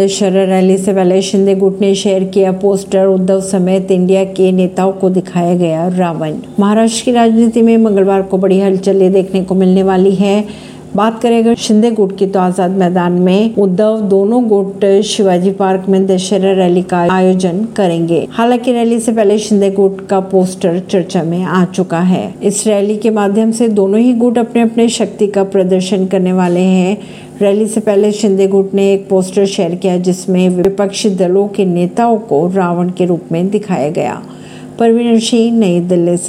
Dussehra rally से पहले शिंदे गुट ने शेयर किया पोस्टर। उद्धव समेत इंडिया के नेताओं को दिखाया गया रावण। महाराष्ट्र की राजनीति में मंगलवार को बड़ी हलचल देखने को मिलने वाली है। बात करें अगर शिंदे गुट की तो आज़ाद मैदान में उद्धव दोनों गुट शिवाजी पार्क में दशहरा रैली का आयोजन करेंगे। हालाँकि रैली से पहले शिंदे गुट का पोस्टर चर्चा में आ चुका है। इस रैली के माध्यम से दोनों ही गुट अपने अपने शक्ति का प्रदर्शन करने वाले हैं। रैली से पहले शिंदे गुट ने एक पोस्टर शेयर किया, जिसमें विपक्षी दलों के नेताओं को रावण के रूप में दिखाया गया। परवीन सिंह नई दिल्ली से।